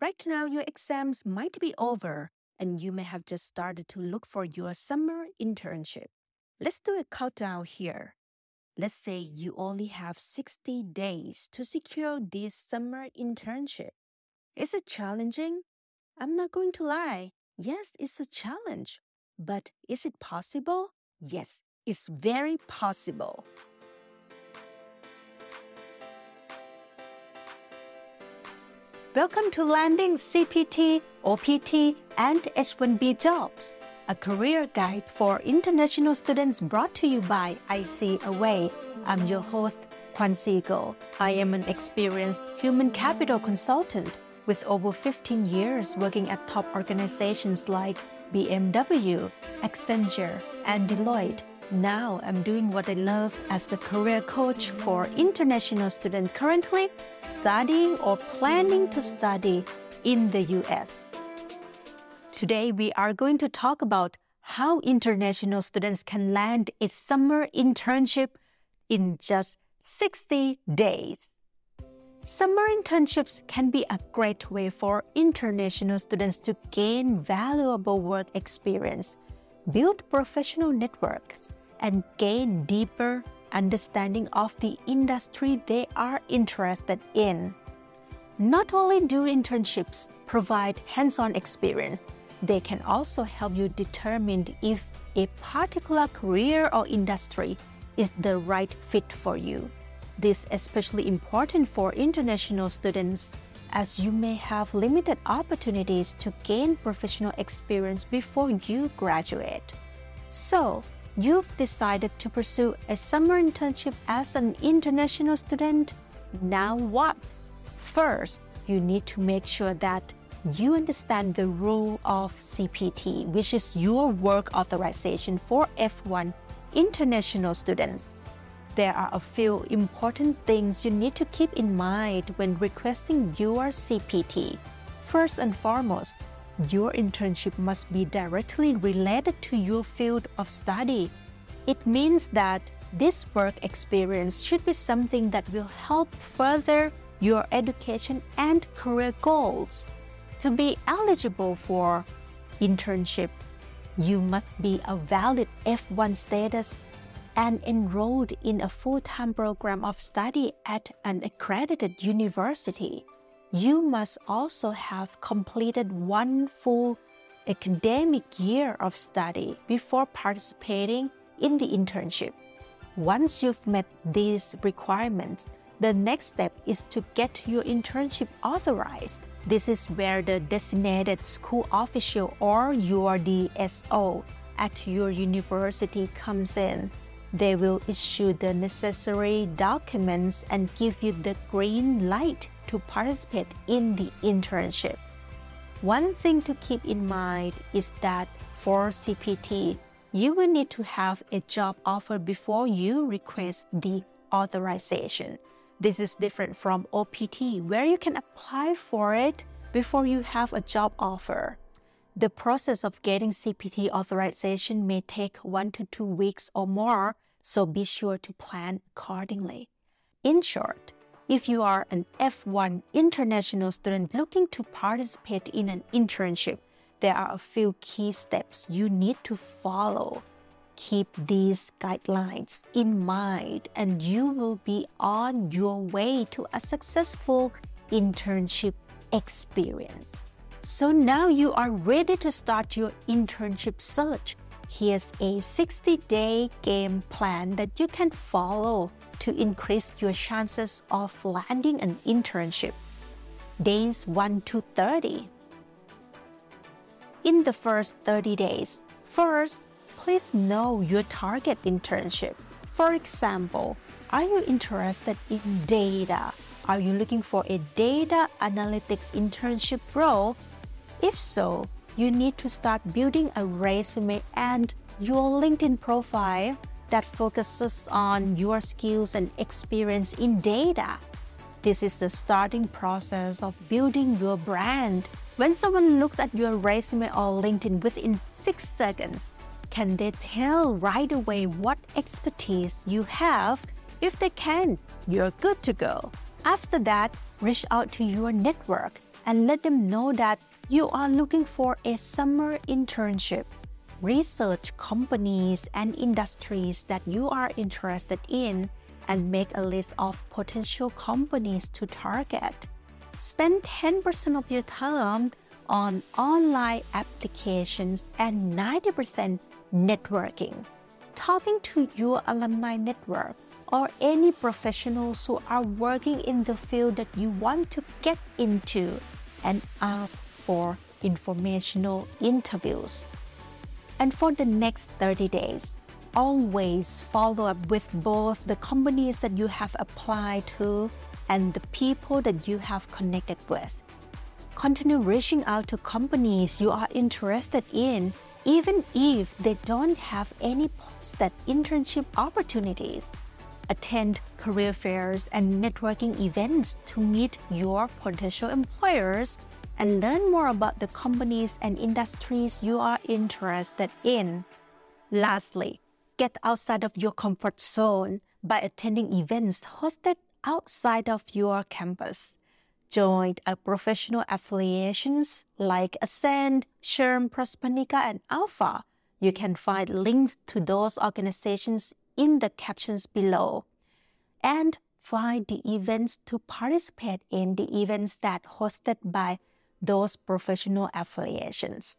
Right now, your exams might be over and you may have just started to look for your summer internship. Let's do a countdown here. Let's say you only have 60 days to secure this summer internship. Is it challenging? I'm not going to lie. Yes, it's a challenge. But is it possible? Yes, it's very possible. Welcome to Landing CPT, OPT, and H1B Jobs, a career guide for international students brought to you by IC Away. I'm your host, Kwan Siegel. I am an experienced human capital consultant with over 15 years working at top organizations like BMW, Accenture, and Deloitte. Now I'm doing what I love as a career coach for international students currently studying or planning to study in the US. Today we are going to talk about how international students can land a summer internship in just 60 days. Summer internships can be a great way for international students to gain valuable work experience, build professional networks, and gain deeper understanding of the industry they are interested in. Not only do internships provide hands on experience, they can also help you determine if a particular career or industry is the right fit for you. This is especially important for international students as you may have limited opportunities to gain professional experience before you graduate. So, you've decided to pursue a summer internship as an international student. Now what? First, you need to make sure that you understand the rule of CPT, which is your work authorization for F1 international students there are a few important things you need to keep in mind when requesting your CPT. First and foremost, your internship must be directly related to your field of study. It means that this work experience should be something that will help further your education and career goals. To be eligible for internship, you must be a valid F1 status and enrolled in a full time program of study at an accredited university. You must also have completed one full academic year of study before participating in the internship. Once you've met these requirements, the next step is to get your internship authorized. This is where the designated school official or your DSO at your university comes in. They will issue the necessary documents and give you the green light to participate in the internship. One thing to keep in mind is that for CPT, you will need to have a job offer before you request the authorization. This is different from OPT, where you can apply for it before you have a job offer. The process of getting CPT authorization may take one to two weeks or more, so be sure to plan accordingly. In short, if you are an F1 international student looking to participate in an internship, there are a few key steps you need to follow. Keep these guidelines in mind, and you will be on your way to a successful internship experience. So now you are ready to start your internship search. Here's a 60 day game plan that you can follow to increase your chances of landing an internship. Days 1 to 30. In the first 30 days, first, please know your target internship. For example, are you interested in data? Are you looking for a data analytics internship role? If so, you need to start building a resume and your LinkedIn profile that focuses on your skills and experience in data. This is the starting process of building your brand. When someone looks at your resume or LinkedIn within six seconds, can they tell right away what expertise you have? If they can, you're good to go. After that, reach out to your network and let them know that you are looking for a summer internship. Research companies and industries that you are interested in and make a list of potential companies to target. Spend 10% of your time on online applications and 90% networking. Talking to your alumni network or any professionals who are working in the field that you want to get into and ask for informational interviews. And for the next 30 days, always follow up with both the companies that you have applied to and the people that you have connected with. Continue reaching out to companies you are interested in, even if they don't have any posted internship opportunities. Attend career fairs and networking events to meet your potential employers and learn more about the companies and industries you are interested in. Lastly, get outside of your comfort zone by attending events hosted outside of your campus. Join a professional affiliations like Ascend, SHRM, Prospanica, and ALPFA. You can find links to those organizations in the captions below. And find the events to participate in the events that hosted by those professional affiliations.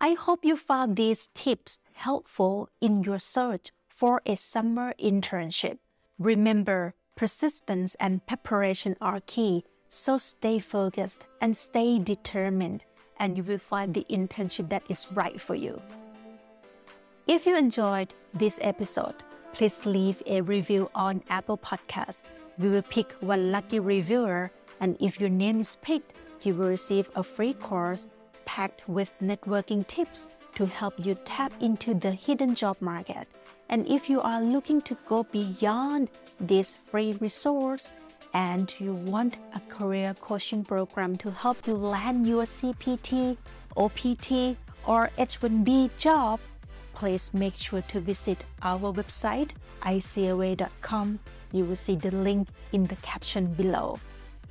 I hope you found these tips helpful in your search for a summer internship. Remember, persistence and preparation are key, so stay focused and stay determined, and you will find the internship that is right for you. If you enjoyed this episode, please leave a review on Apple Podcasts. We will pick one lucky reviewer, and if your name is picked, you will receive a free course packed with networking tips to help you tap into the hidden job market. And if you are looking to go beyond this free resource and you want a career coaching program to help you land your CPT, OPT, or H1B job, please make sure to visit our website, icaway.com. You will see the link in the caption below.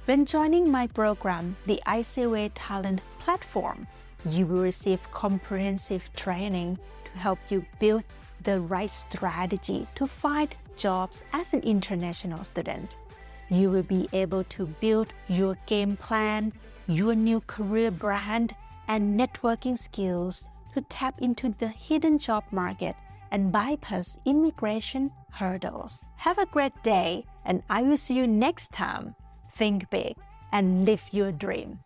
When joining my program, the ICAWay Talent Platform, you will receive comprehensive training to help you build the right strategy to find jobs as an international student. You will be able to build your game plan, your new career brand, and networking skills to tap into the hidden job market and bypass immigration hurdles. Have a great day, and I will see you next time think big, and live your dream.